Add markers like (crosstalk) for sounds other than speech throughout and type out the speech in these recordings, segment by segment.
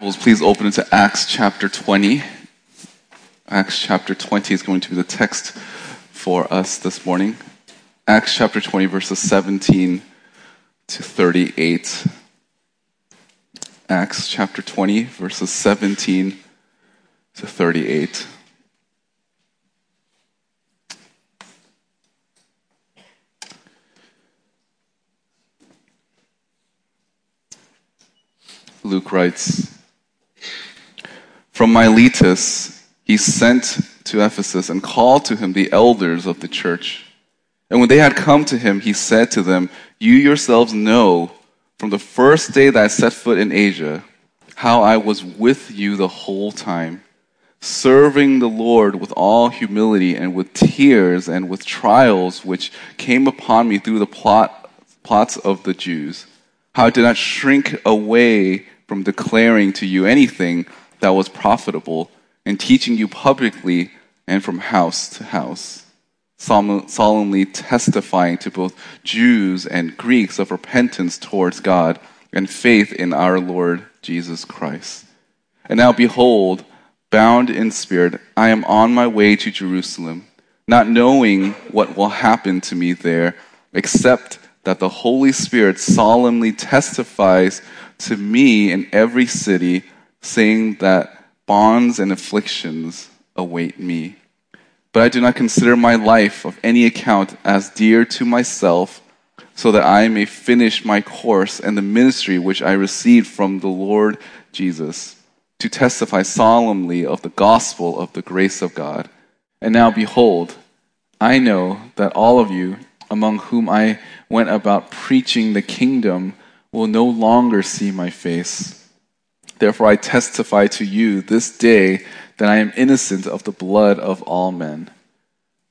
Please open to Acts chapter 20. Acts chapter 20 is going to be the text for us this morning. Acts chapter 20, verses 17 to 38. Acts chapter 20, verses 17 to 38. Luke writes, From Miletus he sent to Ephesus and called to him the elders of the church. And when they had come to him, he said to them, You yourselves know from the first day that I set foot in Asia how I was with you the whole time, serving the Lord with all humility and with tears and with trials which came upon me through the plot, plots of the Jews. How I did not shrink away from declaring to you anything that was profitable and teaching you publicly and from house to house, solemnly testifying to both Jews and Greeks of repentance towards God and faith in our Lord Jesus Christ. And now, behold, bound in spirit, I am on my way to Jerusalem, not knowing what will happen to me there, except that the Holy Spirit solemnly testifies to me in every city, saying that bonds and afflictions await me. But I do not consider my life of any account as dear to myself, so that I may finish my course and the ministry which I received from the Lord Jesus, to testify solemnly of the gospel of the grace of God. And now, behold, I know that all of you, among whom I went about preaching the kingdom, will no longer see my face. Therefore, I testify to you this day that I am innocent of the blood of all men.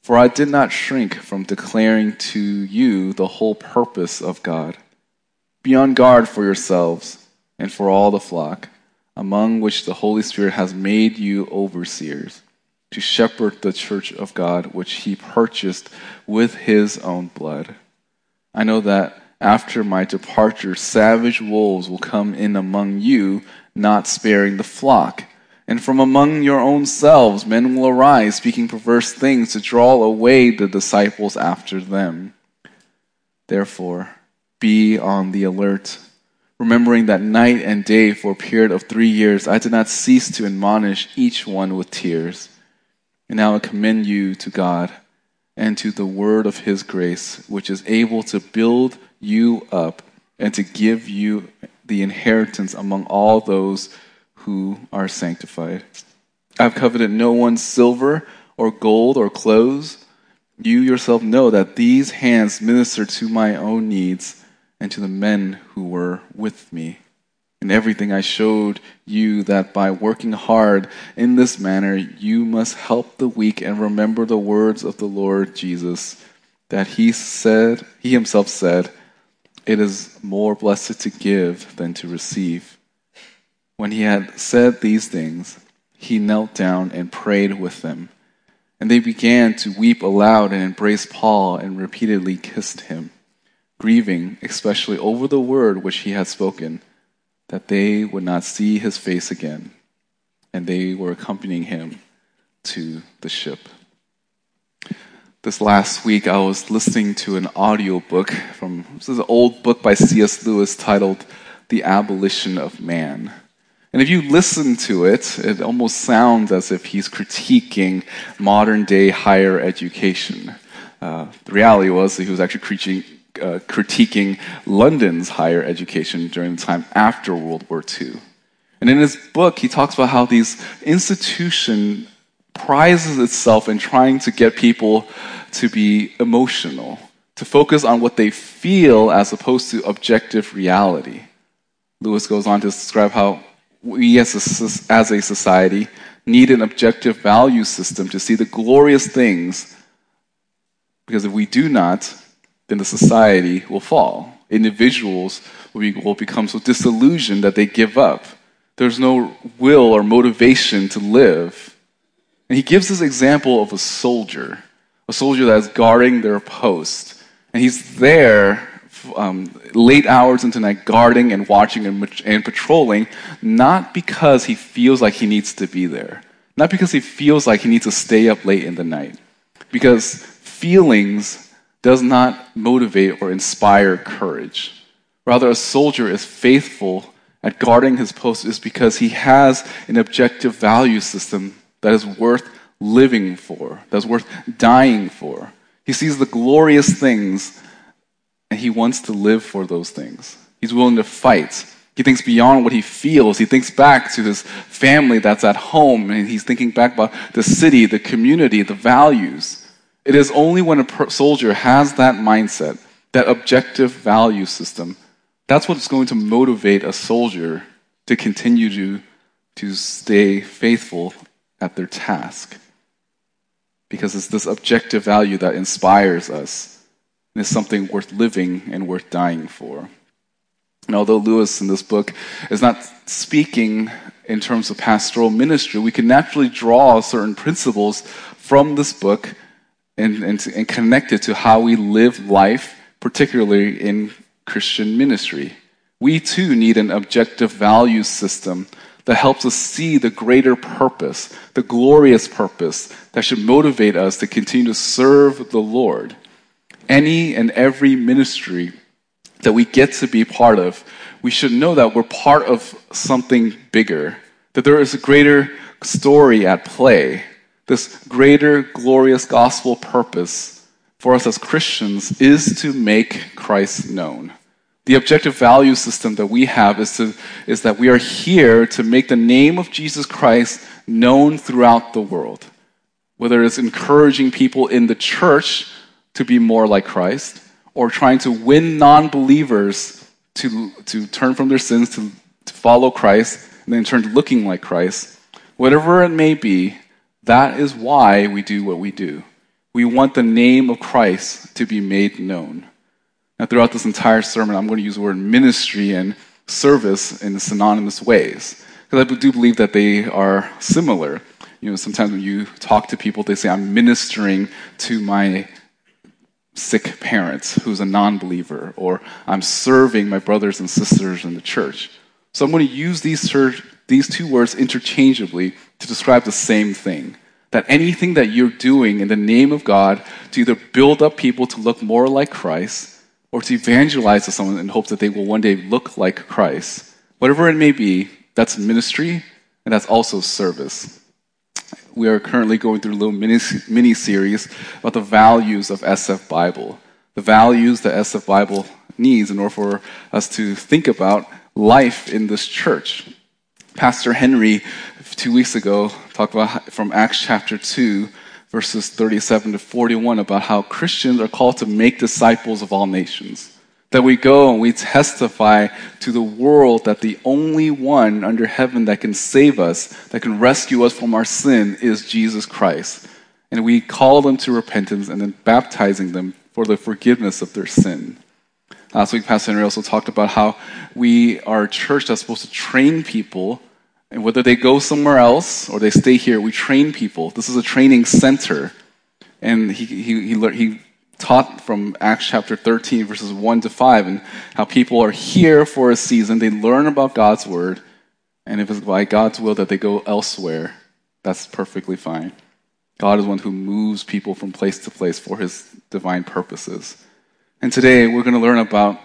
For I did not shrink from declaring to you the whole purpose of God. Be on guard for yourselves and for all the flock, among which the Holy Spirit has made you overseers, to shepherd the church of God, which he purchased with his own blood. I know that after my departure, savage wolves will come in among you, not sparing the flock. And from among your own selves, men will arise, speaking perverse things to draw away the disciples after them. Therefore, be on the alert, remembering that night and day for a period of three years I did not cease to admonish each one with tears. And now I commend you to God and to the word of his grace, which is able to build you up and to give you the inheritance among all those who are sanctified. I've coveted no one's silver or gold or clothes. You yourself know that these hands minister to my own needs and to the men who were with me. In everything I showed you that by working hard in this manner, you must help the weak and remember the words of the Lord Jesus that he said, he himself said, it is more blessed to give than to receive. When he had said these things, he knelt down and prayed with them. And they began to weep aloud and embrace Paul and repeatedly kissed him, grieving especially over the word which he had spoken, that they would not see his face again. And they were accompanying him to the ship. This last week, I was listening to an audiobook from this is an old book by C.S. Lewis titled The Abolition of Man. And if you listen to it, it almost sounds as if he's critiquing modern day higher education. Uh, the reality was that he was actually uh, critiquing London's higher education during the time after World War II. And in his book, he talks about how these institutions prizes itself in trying to get people to be emotional, to focus on what they feel as opposed to objective reality. Lewis goes on to describe how we as a, as a society need an objective value system to see the glorious things, because if we do not, then the society will fall. Individuals will, be, will become so disillusioned that they give up. There's no will or motivation to live and he gives this example of a soldier, a soldier that is guarding their post. And he's there um, late hours into night guarding and watching and, and patrolling, not because he feels like he needs to be there, not because he feels like he needs to stay up late in the night, because feelings does not motivate or inspire courage. Rather, a soldier is faithful at guarding his post is because he has an objective value system that is worth living for, that's worth dying for. He sees the glorious things and he wants to live for those things. He's willing to fight. He thinks beyond what he feels. He thinks back to his family that's at home, and he's thinking back about the city, the community, the values. It is only when a soldier has that mindset, that objective value system, that's what's going to motivate a soldier to continue to, to stay faithful at their task. Because it's this objective value that inspires us and is something worth living and worth dying for. And although Lewis in this book is not speaking in terms of pastoral ministry, we can naturally draw certain principles from this book and, and, and connect it to how we live life, particularly in Christian ministry. We too need an objective value system that helps us see the greater purpose, the glorious purpose that should motivate us to continue to serve the Lord any and every ministry that we get to be part of, we should know that we're part of something bigger, that there is a greater story at play, this greater glorious gospel purpose for us as Christians is to make Christ known. The objective value system that we have is, to, is that we are here to make the name of Jesus Christ known throughout the world. Whether it's encouraging people in the church to be more like Christ, or trying to win non believers to, to turn from their sins to, to follow Christ, and then turn to looking like Christ, whatever it may be, that is why we do what we do. We want the name of Christ to be made known. Now, throughout this entire sermon, I'm going to use the word ministry and service in synonymous ways. Because I do believe that they are similar. You know, sometimes when you talk to people, they say, I'm ministering to my sick parents who's a non believer, or I'm serving my brothers and sisters in the church. So I'm going to use these, these two words interchangeably to describe the same thing. That anything that you're doing in the name of God to either build up people to look more like Christ or to evangelize to someone in hopes that they will one day look like Christ, whatever it may be, that's ministry and that's also service we are currently going through a little mini, series about the values of SF Bible. The values that SF Bible needs in order for us to think about life in this church. Pastor Henry, two weeks ago, talked about from Acts chapter 2, verses 37 to 41, about how Christians are called to make disciples of all nations. That we go and we testify to the world that the only one under heaven that can save us, that can rescue us from our sin, is Jesus Christ. And we call them to repentance and then baptizing them for the forgiveness of their sin. Last week, Pastor Henry also talked about how we are a church that's supposed to train people, and whether they go somewhere else or they stay here, we train people. This is a training center. And he, he, he, he taught from Acts chapter 13, verses 1 to 5, and how people are here for a season. They learn about God's word, and if it's by God's will that they go elsewhere, that's perfectly fine. God is one who moves people from place to place for his divine purposes. And today we're going to learn about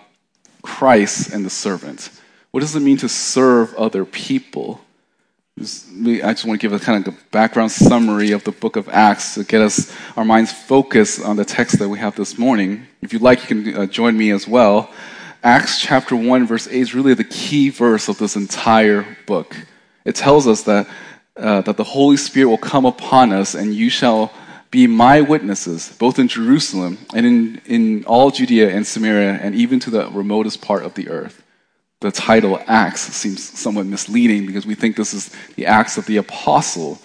Christ and the servant. What does it mean to serve other people? I just want to give a kind of background summary of the book of Acts to get us our minds focused on the text that we have this morning. If you'd like, you can uh, join me as well. Acts chapter 1, verse 8 is really the key verse of this entire book. It tells us that, uh, that the Holy Spirit will come upon us, and you shall be my witnesses, both in Jerusalem and in, in all Judea and Samaria, and even to the remotest part of the earth the title Acts seems somewhat misleading because we think this is the Acts of the Apostle.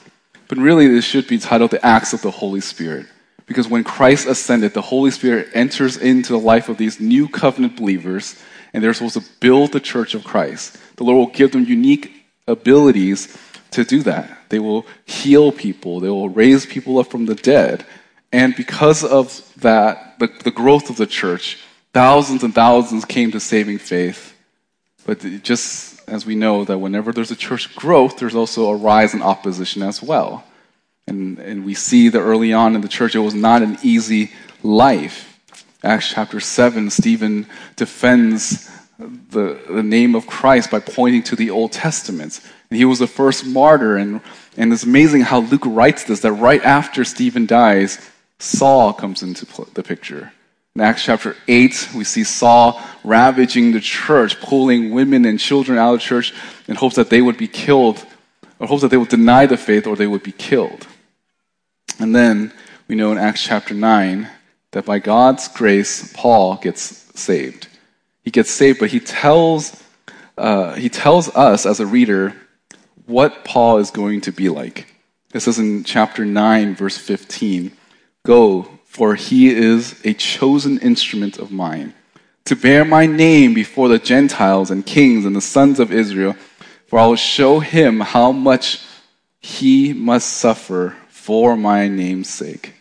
But really, it should be titled the Acts of the Holy Spirit. Because when Christ ascended, the Holy Spirit enters into the life of these new covenant believers, and they're supposed to build the church of Christ. The Lord will give them unique abilities to do that. They will heal people, they will raise people up from the dead. And because of that, the, the growth of the church, Thousands and thousands came to saving faith. But just as we know that whenever there's a church growth, there's also a rise in opposition as well. And, and we see that early on in the church, it was not an easy life. Acts chapter 7, Stephen defends the, the name of Christ by pointing to the Old Testament. And he was the first martyr. And, and it's amazing how Luke writes this that right after Stephen dies, Saul comes into the picture. In Acts chapter 8, we see Saul ravaging the church, pulling women and children out of church in hopes that they would be killed, or hopes that they would deny the faith or they would be killed. And then we know in Acts chapter 9 that by God's grace, Paul gets saved. He gets saved, but he tells, uh, he tells us as a reader what Paul is going to be like. This is in chapter 9, verse 15. Go, for he is a chosen instrument of mine, to bear my name before the Gentiles and kings and the sons of Israel, for I will show him how much he must suffer for my name's sake.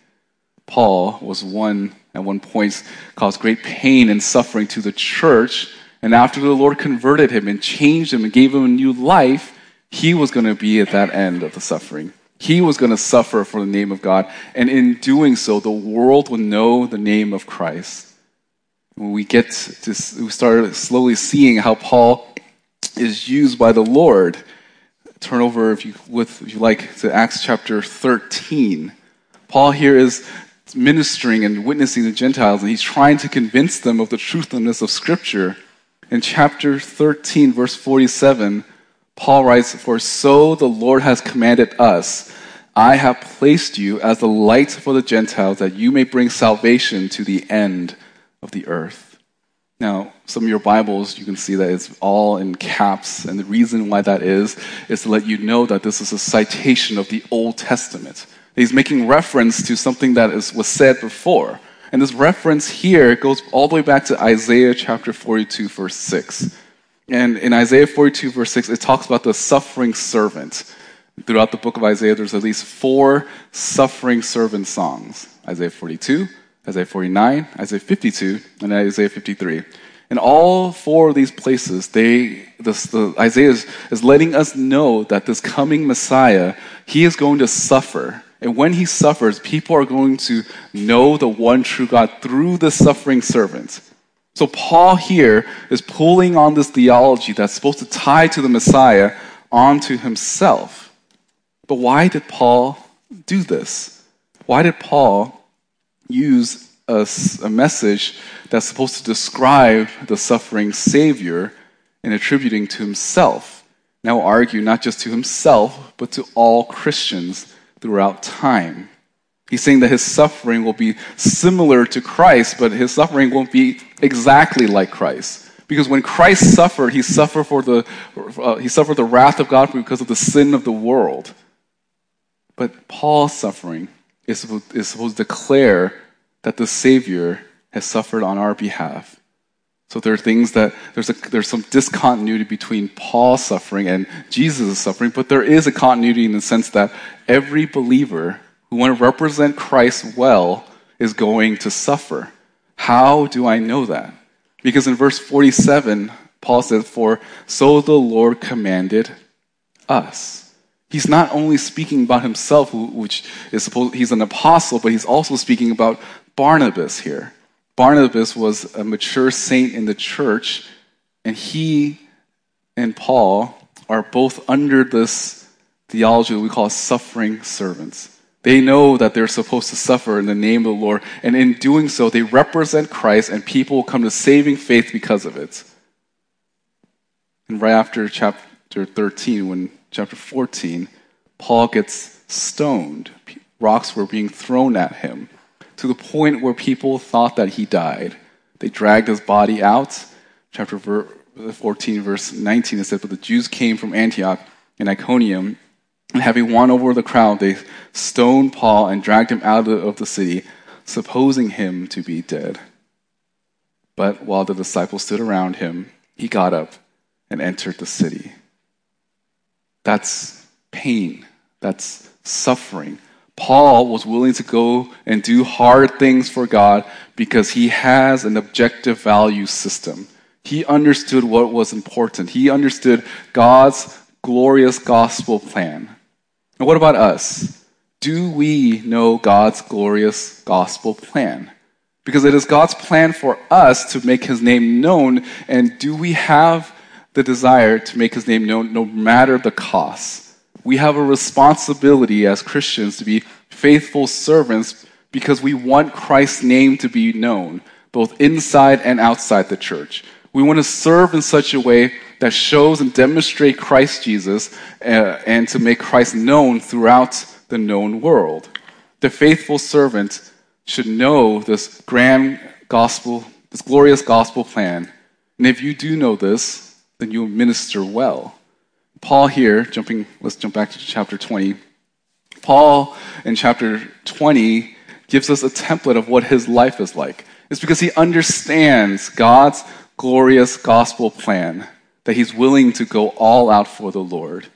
Paul was one at one point caused great pain and suffering to the church. And after the Lord converted him and changed him and gave him a new life, he was going to be at that end of the suffering. He was going to suffer for the name of God. And in doing so, the world will know the name of Christ. When we get to, we start slowly seeing how Paul is used by the Lord. Turn over, if you, with, if you like, to Acts chapter 13. Paul here is ministering and witnessing the Gentiles, and he's trying to convince them of the truthfulness of Scripture. In chapter 13, verse 47, Paul writes, For so the Lord has commanded us, I have placed you as the light for the Gentiles, that you may bring salvation to the end of the earth. Now, some of your Bibles, you can see that it's all in caps, and the reason why that is, is to let you know that this is a citation of the Old Testament. He's making reference to something that is, was said before. And this reference here goes all the way back to Isaiah chapter 42, verse 6. And in Isaiah 42, verse 6, it talks about the suffering servant. Throughout the book of Isaiah, there's at least four suffering servant songs Isaiah 42, Isaiah 49, Isaiah 52, and Isaiah 53. In all four of these places, they, this, the, Isaiah is, is letting us know that this coming Messiah, he is going to suffer and when he suffers, people are going to know the one true God through the suffering servant. So Paul here is pulling on this theology that's supposed to tie to the Messiah onto himself. But why did Paul do this? Why did Paul use a, a message that's supposed to describe the suffering Savior and attributing to himself? Now argue not just to himself, but to all Christians throughout time. He's saying that his suffering will be similar to Christ, but his suffering won't be exactly like Christ. Because when Christ suffered, he suffered for the uh, he suffered the wrath of God because of the sin of the world. But Paul's suffering is, is supposed to declare that the Savior has suffered on our behalf. So there are things that there's, a, there's some discontinuity between Paul's suffering and Jesus' suffering, but there is a continuity in the sense that every believer who want to represent Christ well is going to suffer. How do I know that? Because in verse 47, Paul says, For so the Lord commanded us. He's not only speaking about himself, which is supposed he's an apostle, but he's also speaking about Barnabas here. Barnabas was a mature saint in the church, and he and Paul are both under this theology that we call suffering servants. They know that they're supposed to suffer in the name of the Lord, and in doing so, they represent Christ, and people will come to saving faith because of it. And right after chapter 13, when chapter 14, Paul gets stoned, rocks were being thrown at him to the point where people thought that he died. They dragged his body out. Chapter 14, verse 19, it says, But the Jews came from Antioch and Iconium, and having won over the crowd, they stoned Paul and dragged him out of the city, supposing him to be dead. But while the disciples stood around him, he got up and entered the city. That's pain. That's suffering. Paul was willing to go and do hard things for God because he has an objective value system. He understood what was important. He understood God's glorious gospel plan. And what about us? Do we know God's glorious gospel plan? Because it is God's plan for us to make his name known, and do we have the desire to make his name known no matter the cost? we have a responsibility as Christians to be faithful servants because we want Christ's name to be known, both inside and outside the church. We want to serve in such a way that shows and demonstrate Christ Jesus uh, and to make Christ known throughout the known world. The faithful servant should know this grand gospel, this glorious gospel plan. And if you do know this, then you'll minister well. Paul here, jumping, let's jump back to chapter 20. Paul in chapter 20 gives us a template of what his life is like. It's because he understands God's glorious gospel plan, that he's willing to go all out for the Lord.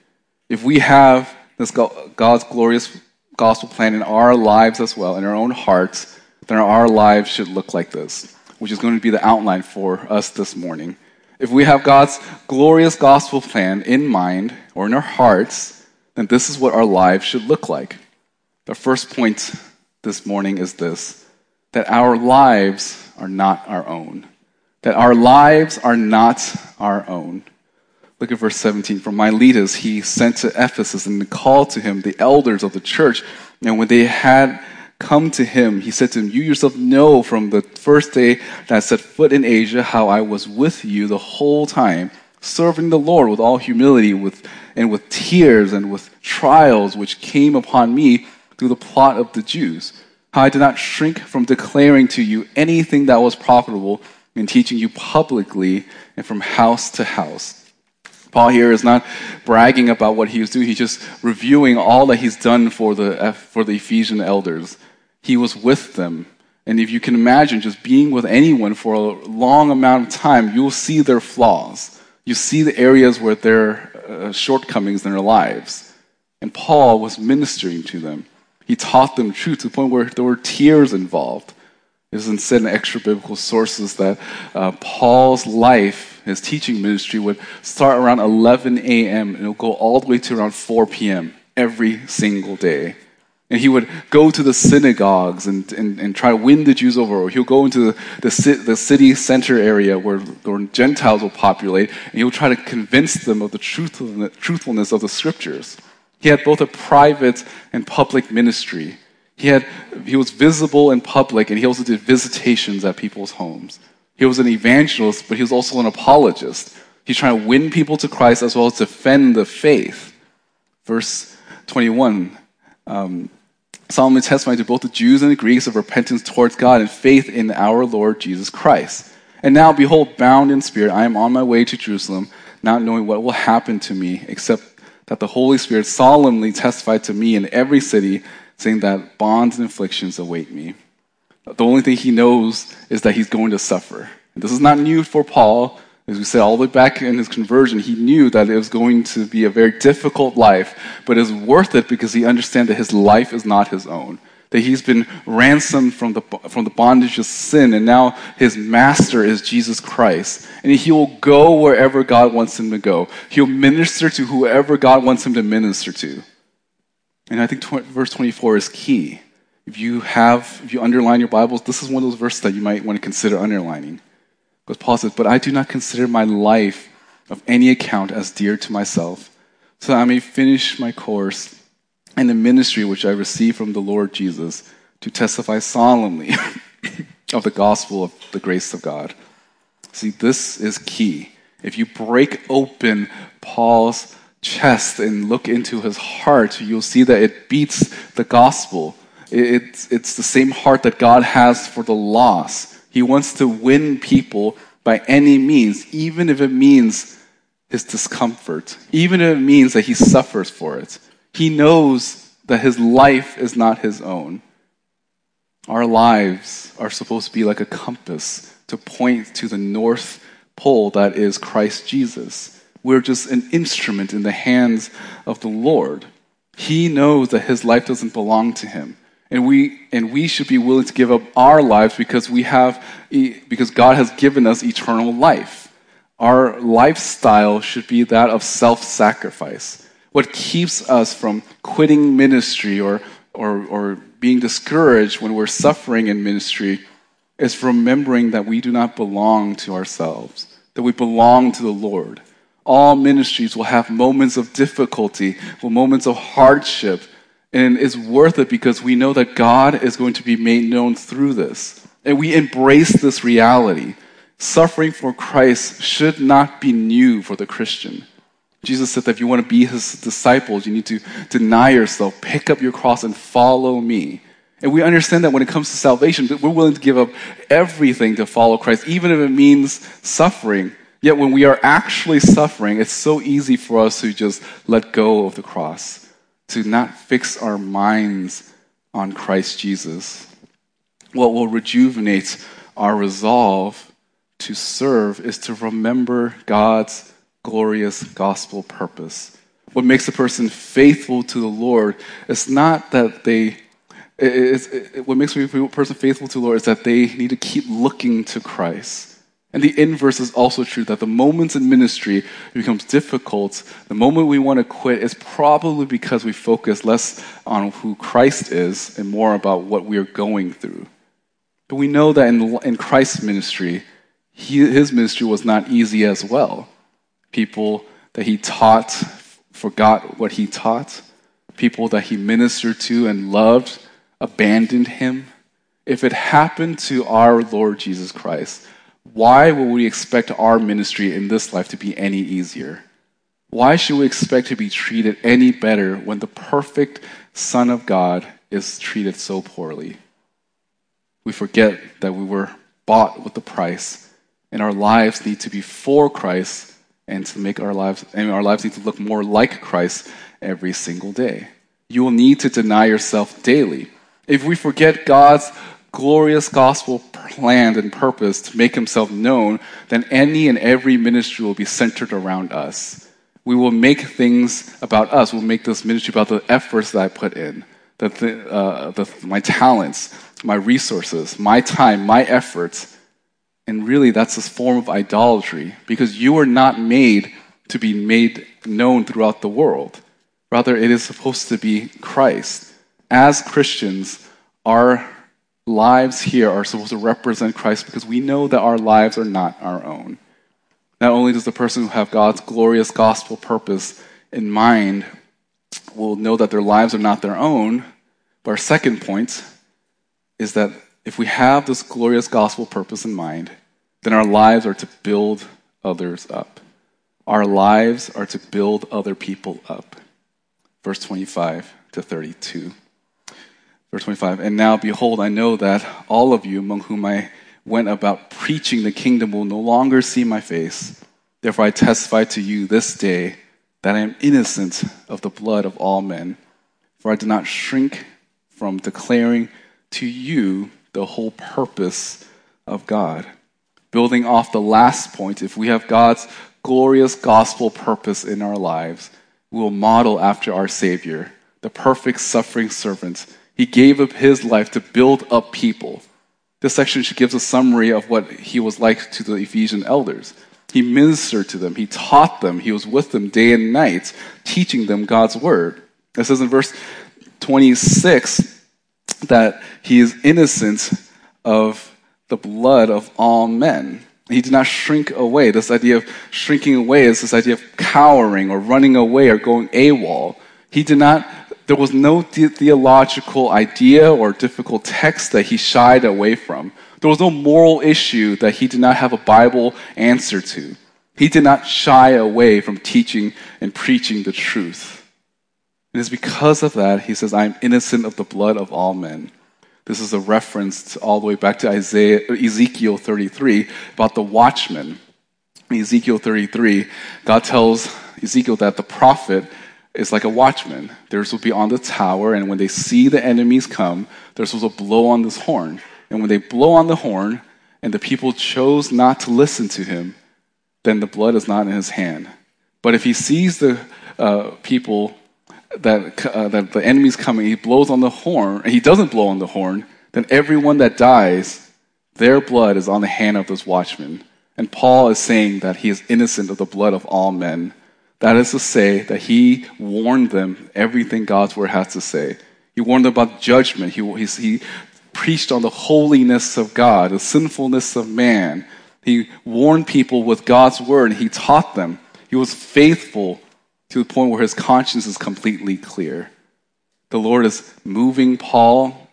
If we have this God's glorious gospel plan in our lives as well, in our own hearts, then our lives should look like this, which is going to be the outline for us this morning. If we have God's glorious gospel plan in mind or in our hearts, then this is what our lives should look like. The first point this morning is this that our lives are not our own. That our lives are not our own. Look at verse 17. From Miletus, he sent to Ephesus and called to him the elders of the church. And when they had come to him, he said to him, You yourself know from the first day that I set foot in Asia how I was with you the whole time, serving the Lord with all humility with, and with tears and with trials which came upon me through the plot of the Jews. How I did not shrink from declaring to you anything that was profitable in teaching you publicly and from house to house. Paul here is not bragging about what he was doing. He's just reviewing all that he's done for the, for the Ephesian elders he was with them. And if you can imagine just being with anyone for a long amount of time, you'll see their flaws. You see the areas where there are uh, shortcomings in their lives. And Paul was ministering to them. He taught them truth to the point where there were tears involved. Instead in extra biblical sources that uh, Paul's life, his teaching ministry, would start around 11 a.m. and it'll go all the way to around 4 p.m. every single day. And he would go to the synagogues and, and, and try to win the Jews over. Or he'll go into the, the, the city center area where, where Gentiles will populate, and he'll try to convince them of the truthfulness of the scriptures. He had both a private and public ministry. He, had, he was visible in public, and he also did visitations at people's homes. He was an evangelist, but he was also an apologist. He's trying to win people to Christ as well as defend the faith. Verse 21. Um, Solemnly testified to both the Jews and the Greeks of repentance towards God and faith in our Lord Jesus Christ. And now, behold, bound in spirit, I am on my way to Jerusalem, not knowing what will happen to me, except that the Holy Spirit solemnly testified to me in every city, saying that bonds and afflictions await me. The only thing he knows is that he's going to suffer. This is not new for Paul. As we said, all the way back in his conversion, he knew that it was going to be a very difficult life, but it was worth it because he understands that his life is not his own. That he's been ransomed from the, from the bondage of sin, and now his master is Jesus Christ. And he will go wherever God wants him to go. He'll minister to whoever God wants him to minister to. And I think tw- verse 24 is key. If you have, if you underline your Bibles, this is one of those verses that you might want to consider underlining. Because Paul says, But I do not consider my life of any account as dear to myself, so that I may finish my course and the ministry which I received from the Lord Jesus to testify solemnly (laughs) of the gospel of the grace of God. See, this is key. If you break open Paul's chest and look into his heart, you'll see that it beats the gospel. It's, it's the same heart that God has for the lost. He wants to win people by any means, even if it means his discomfort, even if it means that he suffers for it. He knows that his life is not his own. Our lives are supposed to be like a compass to point to the north pole that is Christ Jesus. We're just an instrument in the hands of the Lord. He knows that his life doesn't belong to him. And we, and we should be willing to give up our lives because, we have, because God has given us eternal life. Our lifestyle should be that of self sacrifice. What keeps us from quitting ministry or, or, or being discouraged when we're suffering in ministry is remembering that we do not belong to ourselves, that we belong to the Lord. All ministries will have moments of difficulty, will moments of hardship, and it's worth it because we know that God is going to be made known through this. And we embrace this reality. Suffering for Christ should not be new for the Christian. Jesus said that if you want to be his disciples, you need to deny yourself, pick up your cross, and follow me. And we understand that when it comes to salvation, we're willing to give up everything to follow Christ, even if it means suffering. Yet when we are actually suffering, it's so easy for us to just let go of the cross to not fix our minds on Christ Jesus. What will rejuvenate our resolve to serve is to remember God's glorious gospel purpose. What makes a person faithful to the Lord is not that they it's, it, what makes a person faithful to the Lord is that they need to keep looking to Christ. And the inverse is also true that the moments in ministry becomes difficult, the moment we want to quit is probably because we focus less on who Christ is and more about what we are going through. But we know that in, in Christ's ministry, he, his ministry was not easy as well. People that he taught forgot what he taught, people that he ministered to and loved abandoned him. If it happened to our Lord Jesus Christ, why would we expect our ministry in this life to be any easier? Why should we expect to be treated any better when the perfect Son of God is treated so poorly? We forget that we were bought with the price, and our lives need to be for Christ and to make our lives and our lives need to look more like Christ every single day. You will need to deny yourself daily. If we forget God's glorious gospel plan and purpose to make himself known, then any and every ministry will be centered around us. We will make things about us. We'll make this ministry about the efforts that I put in, the, uh, the, my talents, my resources, my time, my efforts. And really, that's a form of idolatry because you are not made to be made known throughout the world. Rather, it is supposed to be Christ. As Christians, our lives here are supposed to represent Christ because we know that our lives are not our own. Not only does the person who have God's glorious gospel purpose in mind will know that their lives are not their own, but our second point is that if we have this glorious gospel purpose in mind, then our lives are to build others up. Our lives are to build other people up. Verse 25 to 32. Verse 25, and now behold, I know that all of you among whom I went about preaching the kingdom will no longer see my face. Therefore, I testify to you this day that I am innocent of the blood of all men. For I do not shrink from declaring to you the whole purpose of God. Building off the last point, if we have God's glorious gospel purpose in our lives, we will model after our Savior, the perfect suffering servant he gave up his life to build up people. This section gives a summary of what he was like to the Ephesian elders. He ministered to them, he taught them, he was with them day and night, teaching them God's word. It says in verse 26 that he is innocent of the blood of all men. He did not shrink away. This idea of shrinking away is this idea of cowering or running away or going AWOL. He did not there was no theological idea or difficult text that he shied away from. There was no moral issue that he did not have a Bible answer to. He did not shy away from teaching and preaching the truth. It is because of that he says, I am innocent of the blood of all men. This is a reference all the way back to Isaiah, Ezekiel 33 about the watchman. In Ezekiel 33, God tells Ezekiel that the prophet is like a watchman. They're supposed to be on the tower, and when they see the enemies come, they're supposed to blow on this horn. And when they blow on the horn, and the people chose not to listen to him, then the blood is not in his hand. But if he sees the uh, people that, uh, that the enemy's coming, he blows on the horn, and he doesn't blow on the horn, then everyone that dies, their blood is on the hand of those watchmen. And Paul is saying that he is innocent of the blood of all men. That is to say, that he warned them everything God's word has to say. He warned them about judgment. He, he, he preached on the holiness of God, the sinfulness of man. He warned people with God's word, and he taught them. He was faithful to the point where his conscience is completely clear. The Lord is moving Paul,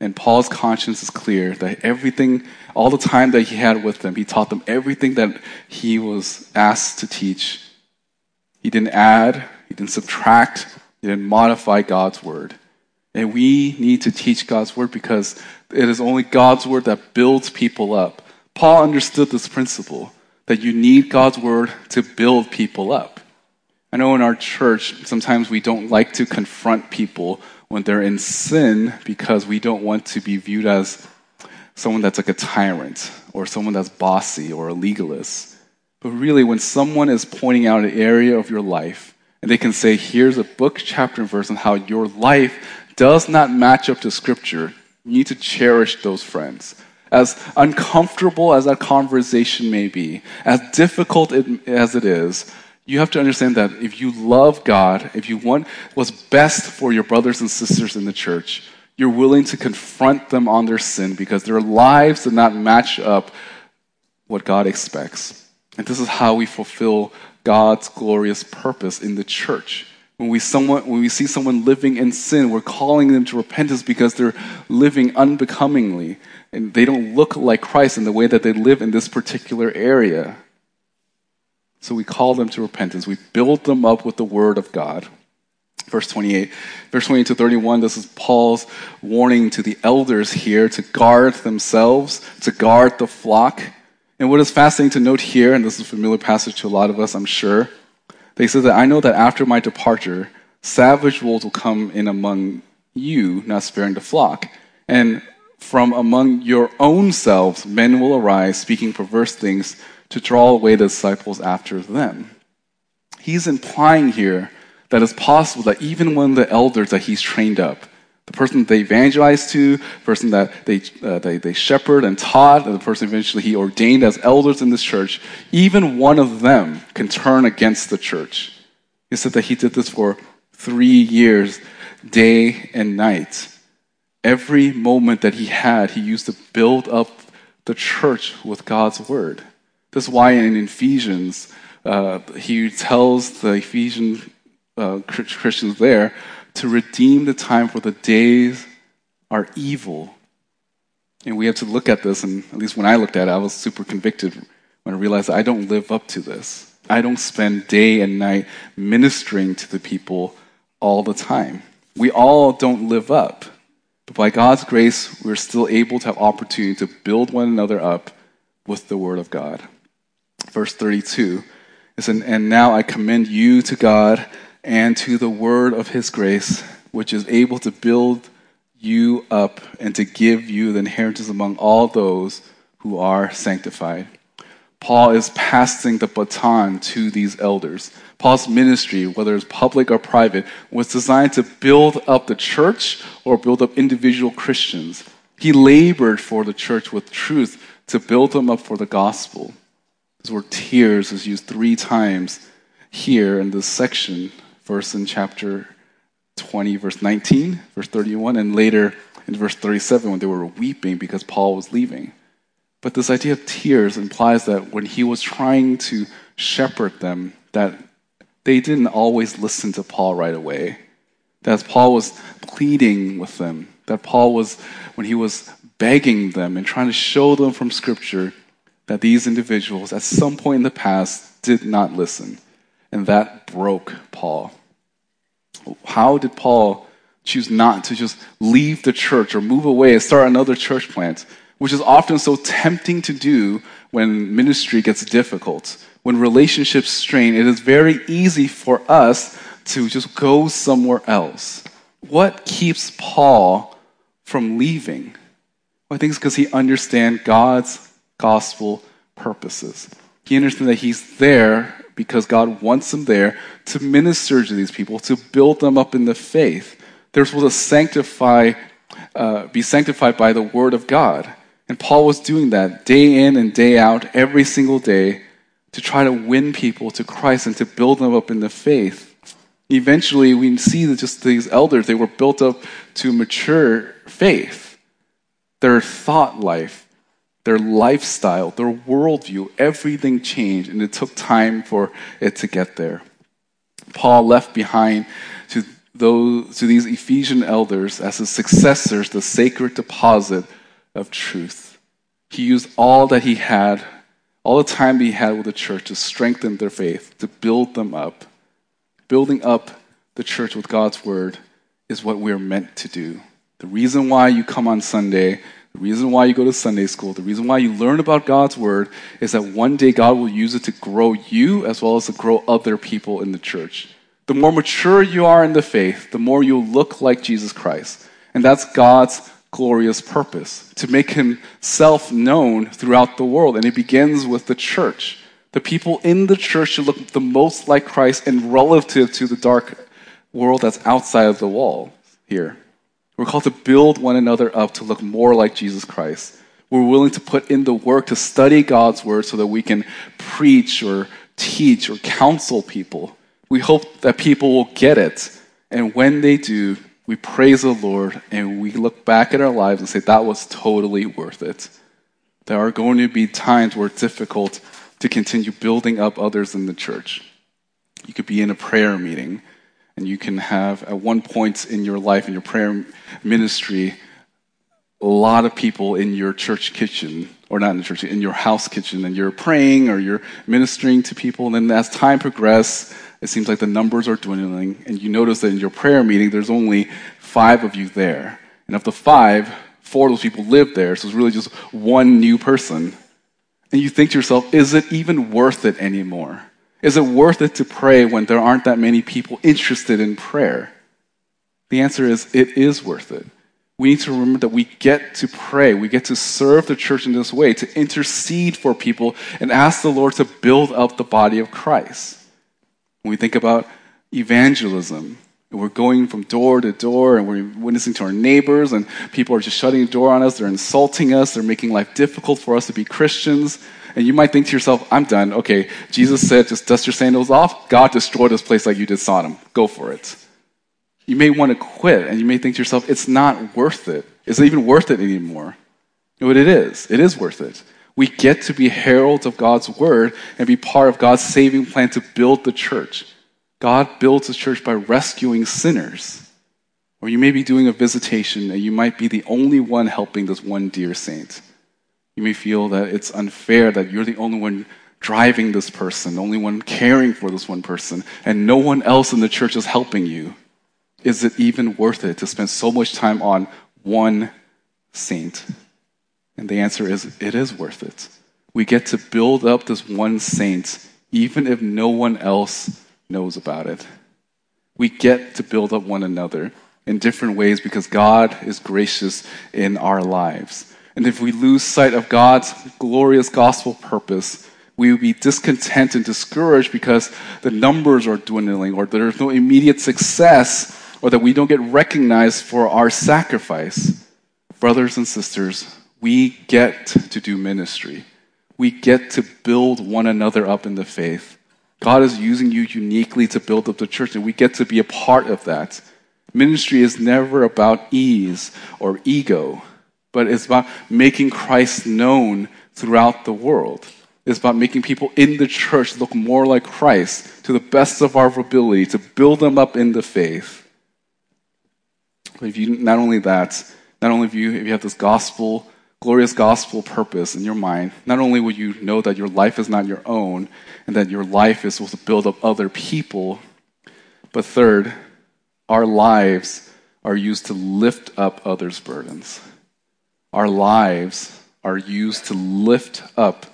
and Paul's conscience is clear that everything, all the time that he had with them, he taught them everything that he was asked to teach. He didn't add, he didn't subtract, he didn't modify God's word. And we need to teach God's word because it is only God's word that builds people up. Paul understood this principle that you need God's word to build people up. I know in our church, sometimes we don't like to confront people when they're in sin because we don't want to be viewed as someone that's like a tyrant or someone that's bossy or a legalist. But really, when someone is pointing out an area of your life and they can say, here's a book, chapter, and verse on how your life does not match up to Scripture, you need to cherish those friends. As uncomfortable as that conversation may be, as difficult as it is, you have to understand that if you love God, if you want what's best for your brothers and sisters in the church, you're willing to confront them on their sin because their lives do not match up what God expects. And this is how we fulfill God's glorious purpose in the church. When we, someone, when we see someone living in sin, we're calling them to repentance because they're living unbecomingly and they don't look like Christ in the way that they live in this particular area. So we call them to repentance. We build them up with the word of God. Verse 28. Verse 28 to 31, this is Paul's warning to the elders here to guard themselves, to guard the flock. And what is fascinating to note here, and this is a familiar passage to a lot of us, I'm sure, they say that I know that after my departure, savage wolves will come in among you, not sparing the flock. And from among your own selves, men will arise, speaking perverse things to draw away the disciples after them. He's implying here that it's possible that even when the elders that he's trained up, the person they evangelized to, the person that they, uh, they, they shepherd and taught, and the person eventually he ordained as elders in this church, even one of them can turn against the church. He said that he did this for three years, day and night. Every moment that he had, he used to build up the church with God's word. That's why in Ephesians, uh, he tells the Ephesian uh, Christians there to redeem the time for the days are evil. And we have to look at this, and at least when I looked at it, I was super convicted when I realized I don't live up to this. I don't spend day and night ministering to the people all the time. We all don't live up. But by God's grace, we're still able to have opportunity to build one another up with the Word of God verse 32. It And now I commend you to God and to the word of his grace, which is able to build you up and to give you the inheritance among all those who are sanctified. Paul is passing the baton to these elders. Paul's ministry, whether it's public or private, was designed to build up the church or build up individual Christians. He labored for the church with truth to build them up for the gospel. This word tears is used three times here in this section, verse in chapter 20, verse 19, verse 31, and later in verse 37 when they were weeping because Paul was leaving. But this idea of tears implies that when he was trying to shepherd them, that they didn't always listen to Paul right away. That Paul was pleading with them, that Paul was, when he was begging them and trying to show them from Scripture that these individuals at some point in the past did not listen. And that broke Paul. How did Paul choose not to just leave the church or move away and start another church plant, which is often so tempting to do when ministry gets difficult? When relationships strain, it is very easy for us to just go somewhere else. What keeps Paul from leaving? Well, I think it's because he understands God's gospel purposes. He understands that he's there because God wants them there to minister to these people, to build them up in the faith. They're supposed to sanctify, uh, be sanctified by the word of God. And Paul was doing that day in and day out, every single day, to try to win people to Christ and to build them up in the faith. Eventually, we see that just these elders, they were built up to mature faith. Their thought life, their lifestyle, their worldview, everything changed, and it took time for it to get there. Paul left behind to those to these Ephesian elders as his successors the sacred deposit of truth. He used all that he had, all the time he had with the church to strengthen their faith, to build them up. Building up the church with God's word is what we're meant to do. The reason why you come on Sunday, the reason why you go to Sunday school, the reason why you learn about God's word is that one day God will use it to grow you as well as to grow other people in the church. The more mature you are in the faith, the more you'll look like Jesus Christ. And that's God's glorious purpose to make himself known throughout the world. And it begins with the church. The people in the church should look the most like Christ and relative to the dark world that's outside of the wall here. We're called to build one another up to look more like Jesus Christ. We're willing to put in the work to study God's word so that we can preach or teach or counsel people. We hope that people will get it. And when they do, we praise the Lord and we look back at our lives and say, that was totally worth it. There are going to be times where it's difficult to continue building up others in the church. You could be in a prayer meeting and you can have, at one point in your life, in your prayer ministry, a lot of people in your church kitchen, or not in the church, in your house kitchen, and you're praying or you're ministering to people. And then as time progresses, it seems like the numbers are dwindling, and you notice that in your prayer meeting, there's only five of you there. And of the five, four of those people live there, so it's really just one new person. And you think to yourself, is it even worth it anymore? Is it worth it to pray when there aren't that many people interested in prayer? The answer is it is worth it. We need to remember that we get to pray, we get to serve the church in this way, to intercede for people and ask the Lord to build up the body of Christ. When we think about evangelism, we're going from door to door and we're witnessing to our neighbors, and people are just shutting the door on us. They're insulting us. They're making life difficult for us to be Christians. And you might think to yourself, I'm done. Okay, Jesus said, just dust your sandals off. God destroyed this place like you did Sodom. Go for it. You may want to quit, and you may think to yourself, it's not worth it. Is it even worth it anymore? But it is. It is worth it. We get to be heralds of God's word and be part of God's saving plan to build the church. God builds his church by rescuing sinners. Or you may be doing a visitation and you might be the only one helping this one dear saint. You may feel that it's unfair that you're the only one driving this person, the only one caring for this one person, and no one else in the church is helping you. Is it even worth it to spend so much time on one saint? And the answer is it is worth it. We get to build up this one saint even if no one else knows about it. We get to build up one another in different ways because God is gracious in our lives. And if we lose sight of God's glorious gospel purpose, we will be discontent and discouraged because the numbers are dwindling or there's no immediate success or that we don't get recognized for our sacrifice. Brothers and sisters, we get to do ministry. We get to build one another up in the faith. God is using you uniquely to build up the church, and we get to be a part of that. Ministry is never about ease or ego but it's about making Christ known throughout the world. It's about making people in the church look more like Christ to the best of our ability to build them up in the faith. If you not only that, not only if you if you have this gospel, glorious gospel purpose in your mind, not only will you know that your life is not your own and that your life is supposed to build up other people, but third, our lives are used to lift up others' burdens our lives are used to lift up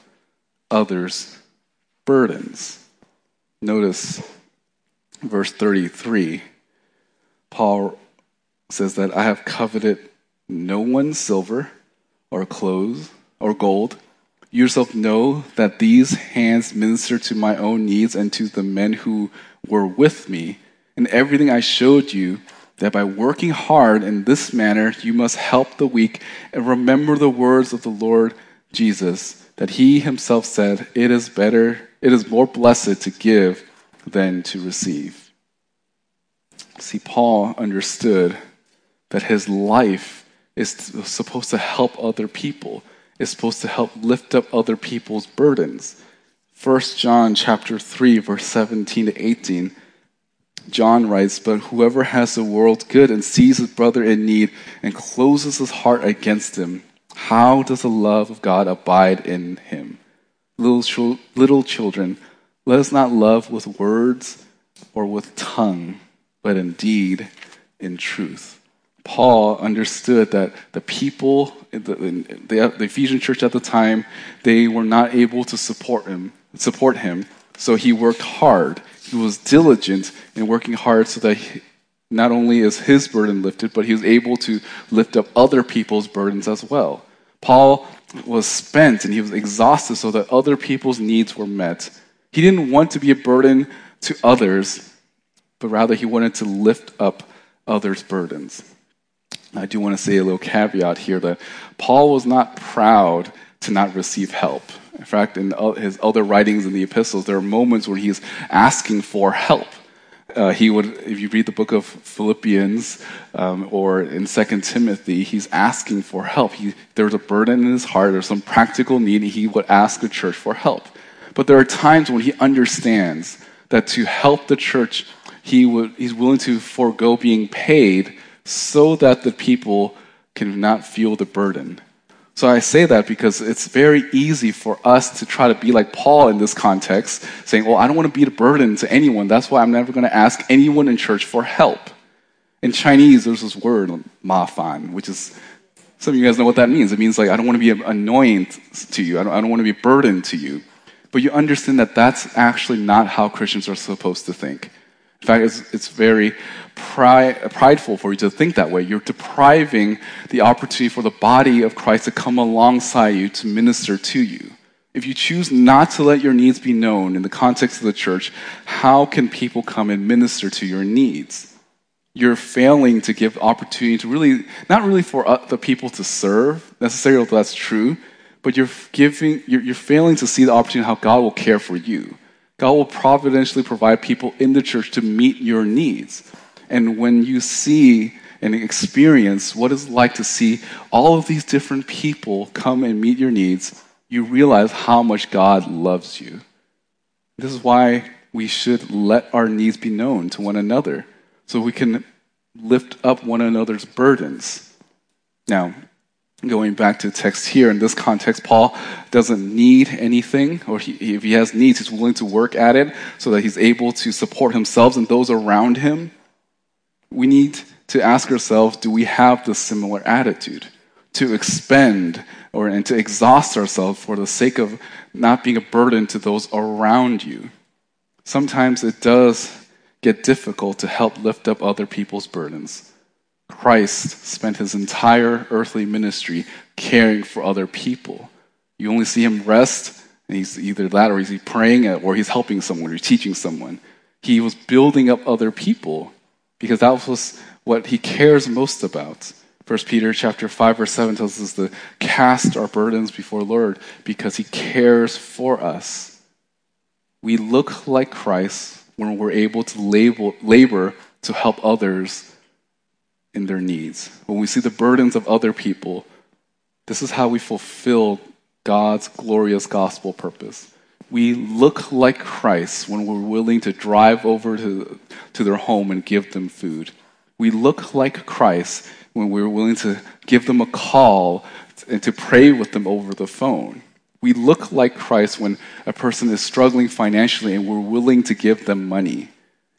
others' burdens. Notice verse 33. Paul says that I have coveted no one's silver or clothes or gold. You yourself know that these hands minister to my own needs and to the men who were with me. And everything I showed you, that by working hard in this manner, you must help the weak and remember the words of the Lord Jesus, that he himself said, It is better, it is more blessed to give than to receive. See, Paul understood that his life is supposed to help other people is supposed to help lift up other people's burdens. 1 John chapter 3 verse 17 to 18 John writes, But whoever has the world's good and sees his brother in need and closes his heart against him, how does the love of God abide in him? Little, little children, let us not love with words or with tongue, but in deed, in truth. Paul understood that the people, the, the, Ephesian church at the time, they were not able to support him, support him. So he worked hard. He was diligent in working hard so that he, not only is his burden lifted, but he was able to lift up other people's burdens as well. Paul was spent and he was exhausted so that other people's needs were met. He didn't want to be a burden to others, but rather he wanted to lift up others' burdens. I do want to say a little caveat here that Paul was not proud to not receive help. In fact, in his other writings in the epistles, there are moments where he's asking for help. Uh, he would, if you read the book of Philippians um, or in Second Timothy, he's asking for help. He, there's a burden in his heart, there's some practical need, and he would ask the church for help. But there are times when he understands that to help the church, he would, he's willing to forego being paid so that the people can not feel the burden. So I say that because it's very easy for us to try to be like Paul in this context, saying, Well, I don't want to be a burden to anyone. That's why I'm never going to ask anyone in church for help. In Chinese, there's this word, ma fan, which is, some of you guys know what that means. It means like, I don't want to be annoying to you, I don't, I don't want to be a burden to you. But you understand that that's actually not how Christians are supposed to think. In fact, it's, it's very pride, prideful for you to think that way. You're depriving the opportunity for the body of Christ to come alongside you to minister to you. If you choose not to let your needs be known in the context of the church, how can people come and minister to your needs? You're failing to give opportunity to really, not really for uh, the people to serve necessarily, that's true, but you're giving, you're, you're failing to see the opportunity how God will care for you. God will providentially provide people in the church to meet your needs. And when you see and experience what it's like to see all of these different people come and meet your needs, you realize how much God loves you. This is why we should let our needs be known to one another so we can lift up one another's burdens. Now, going back to the text here, in this context, Paul doesn't need anything, or he, if he has needs, he's willing to work at it so that he's able to support himself and those around him. We need to ask ourselves do we have the similar attitude? To expend or and to exhaust ourselves for the sake of not being a burden to those around you. Sometimes it does get difficult to help lift up other people's burdens. Christ spent his entire earthly ministry caring for other people. You only see him rest, and he's either that or he's praying or he's helping someone or teaching someone. He was building up other people because that was what he cares most about. First Peter chapter 5 verse 7 tells us to cast our burdens before the Lord because he cares for us. We look like Christ when we're able to label, labor to help others in their needs. When we see the burdens of other people, this is how we fulfill God's glorious gospel purpose. We look like Christ when we're willing to drive over to, to their home and give them food. We look like Christ when we're willing to give them a call and to pray with them over the phone. We look like Christ when a person is struggling financially and we're willing to give them money.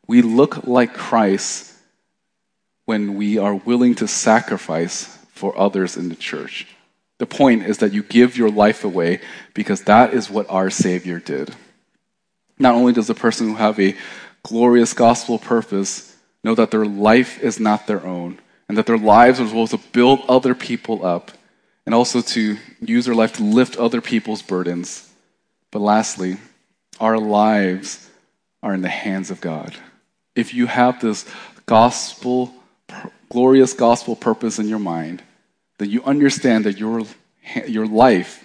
We look like Christ when we are willing to sacrifice for others in the church. The point is that you give your life away because that is what our Savior did. Not only does the person who have a glorious gospel purpose know that their life is not their own and that their lives are supposed to build other people up, and also to use their life to lift other people's burdens. But lastly, our lives are in the hands of God. If you have this gospel, glorious gospel purpose in your mind, that you understand that your, your life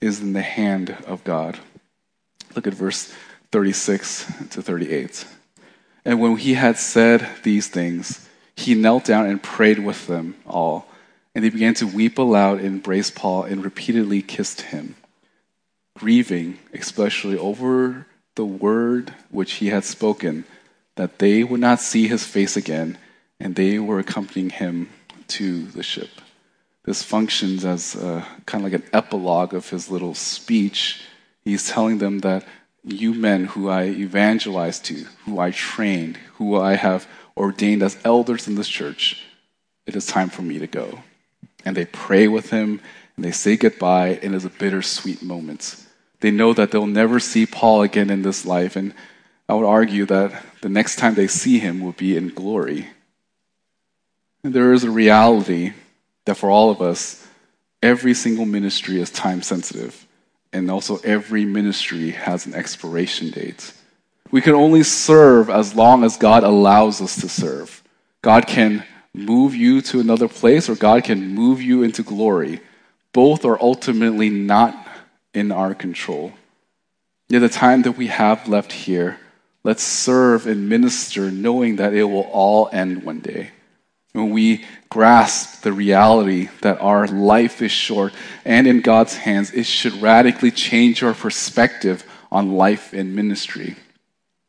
is in the hand of God. Look at verse 36 to 38. And when he had said these things, he knelt down and prayed with them all. And they began to weep aloud and embrace Paul and repeatedly kissed him, grieving especially over the word which he had spoken, that they would not see his face again, and they were accompanying him to the ship. This functions as a, kind of like an epilogue of his little speech. He's telling them that you men who I evangelized to, who I trained, who I have ordained as elders in this church, it is time for me to go. And they pray with him and they say goodbye, and it's a bittersweet moment. They know that they'll never see Paul again in this life, and I would argue that the next time they see him will be in glory. There is a reality that for all of us, every single ministry is time sensitive and also every ministry has an expiration date. We can only serve as long as God allows us to serve. God can move you to another place or God can move you into glory. Both are ultimately not in our control. Yet the time that we have left here, let's serve and minister knowing that it will all end one day when we grasp the reality that our life is short and in God's hands, it should radically change our perspective on life and ministry.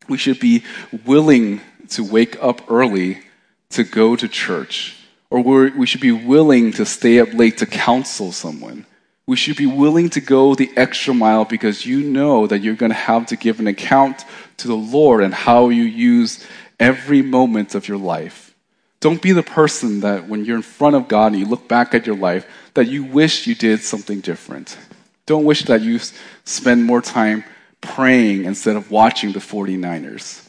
We should be willing to wake up early to go to church, or we should be willing to stay up late to counsel someone. We should be willing to go the extra mile because you know that you're going to have to give an account to the Lord and how you use every moment of your life. Don't be the person that when you're in front of God and you look back at your life, that you wish you did something different. Don't wish that you spend more time praying instead of watching the 49ers.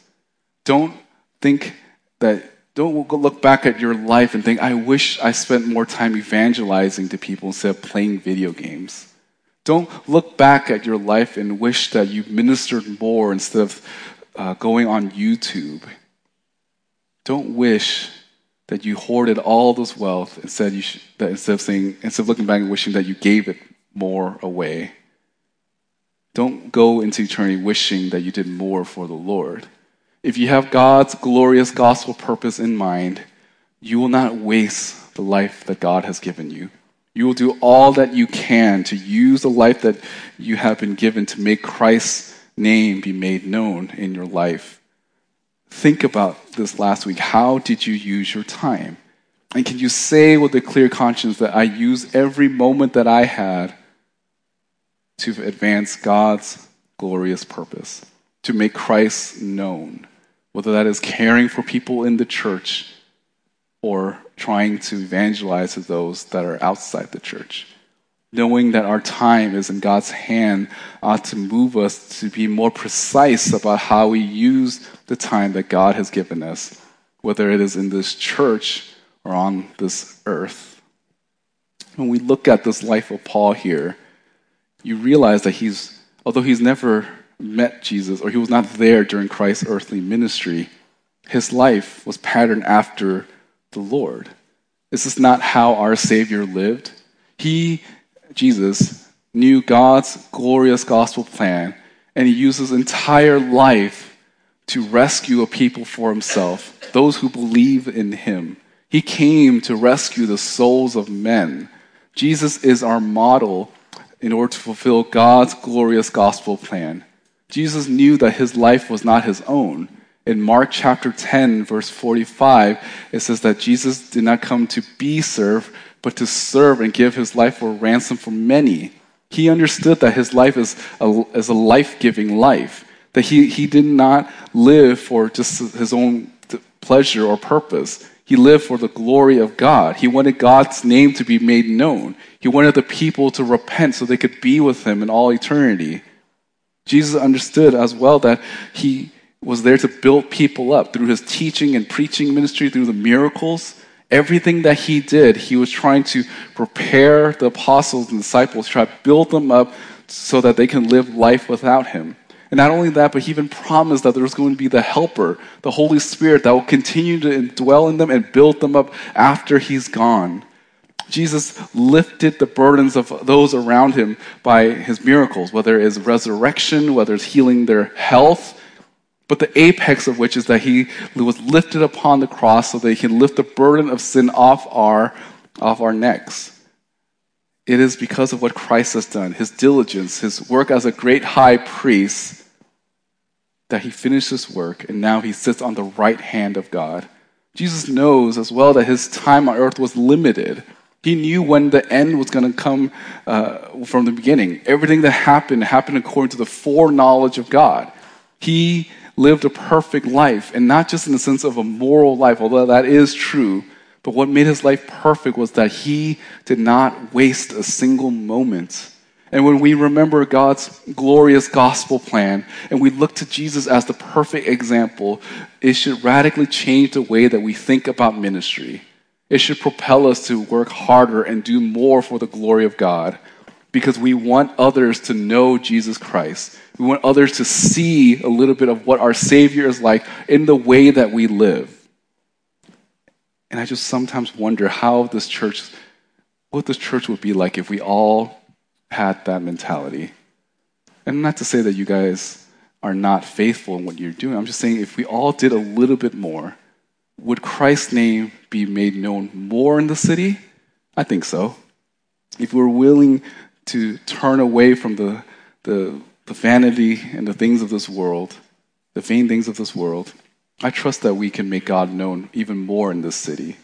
Don't think that, don't look back at your life and think, I wish I spent more time evangelizing to people instead of playing video games. Don't look back at your life and wish that you ministered more instead of uh, going on YouTube. Don't wish that you hoarded all this wealth instead, you should, that instead of saying, instead of looking back and wishing that you gave it more away. Don't go into eternity wishing that you did more for the Lord. If you have God's glorious gospel purpose in mind, you will not waste the life that God has given you. You will do all that you can to use the life that you have been given to make Christ's name be made known in your life think about this last week. How did you use your time? And can you say with a clear conscience that I use every moment that I had to advance God's glorious purpose, to make Christ known? Whether that is caring for people in the church or trying to evangelize to those that are outside the church knowing that our time is in God's hand ought to move us to be more precise about how we use the time that God has given us, whether it is in this church or on this earth. When we look at this life of Paul here, you realize that he's, although he's never met Jesus or he was not there during Christ's earthly ministry, his life was patterned after the Lord. This is not how our Savior lived. He Jesus, knew God's glorious gospel plan, and he used his entire life to rescue a people for himself, those who believe in him. He came to rescue the souls of men. Jesus is our model in order to fulfill God's glorious gospel plan. Jesus knew that his life was not his own. In Mark chapter 10, verse 45, it says that Jesus did not come to be served, but to serve and give his life for ransom for many. He understood that his life is a, is a life giving life, that he, he did not live for just his own pleasure or purpose. He lived for the glory of God. He wanted God's name to be made known. He wanted the people to repent so they could be with him in all eternity. Jesus understood as well that he was there to build people up through his teaching and preaching ministry, through the miracles Everything that he did, he was trying to prepare the apostles and disciples, try to build them up so that they can live life without him. And not only that, but he even promised that there was going to be the helper, the Holy Spirit, that will continue to dwell in them and build them up after he's gone. Jesus lifted the burdens of those around him by his miracles, whether it's resurrection, whether it's healing their health, but the apex of which is that he was lifted upon the cross so that he can lift the burden of sin off our, off our necks. It is because of what Christ has done, his diligence, his work as a great high priest, that he finished his work and now he sits on the right hand of God. Jesus knows as well that his time on earth was limited. He knew when the end was going to come uh, from the beginning. Everything that happened happened according to the foreknowledge of God. He lived a perfect life, and not just in the sense of a moral life, although that is true, but what made his life perfect was that he did not waste a single moment. And when we remember God's glorious gospel plan and we look to Jesus as the perfect example, it should radically change the way that we think about ministry. It should propel us to work harder and do more for the glory of God because we want others to know Jesus Christ. We want others to see a little bit of what our Savior is like in the way that we live. And I just sometimes wonder how this church, what this church would be like if we all had that mentality. And not to say that you guys are not faithful in what you're doing. I'm just saying if we all did a little bit more, would Christ's name be made known more in the city? I think so. If we're willing to turn away from the, the, the vanity and the things of this world, the vain things of this world, I trust that we can make God known even more in this city.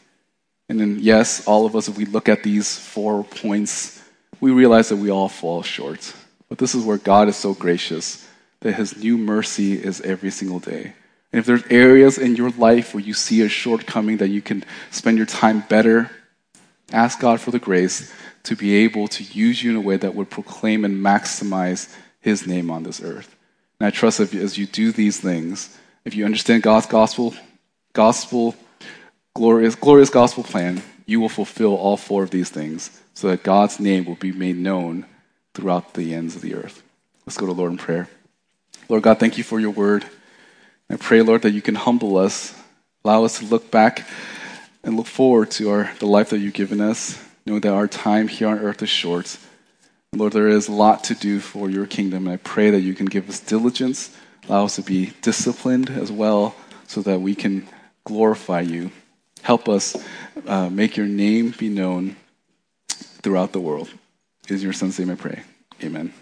And then, yes, all of us, if we look at these four points, we realize that we all fall short. But this is where God is so gracious that His new mercy is every single day. And if there's areas in your life where you see a shortcoming that you can spend your time better, ask God for the grace to be able to use you in a way that would proclaim and maximize his name on this earth. And I trust that as you do these things, if you understand God's gospel, gospel, glorious, glorious gospel plan, you will fulfill all four of these things so that God's name will be made known throughout the ends of the earth. Let's go to Lord in prayer. Lord God, thank you for your word. I pray, Lord, that you can humble us, allow us to look back and look forward to our, the life that you've given us, knowing that our time here on earth is short. Lord, there is a lot to do for your kingdom, and I pray that you can give us diligence, allow us to be disciplined as well, so that we can glorify you. Help us uh, make your name be known throughout the world. In your son's name I pray. Amen.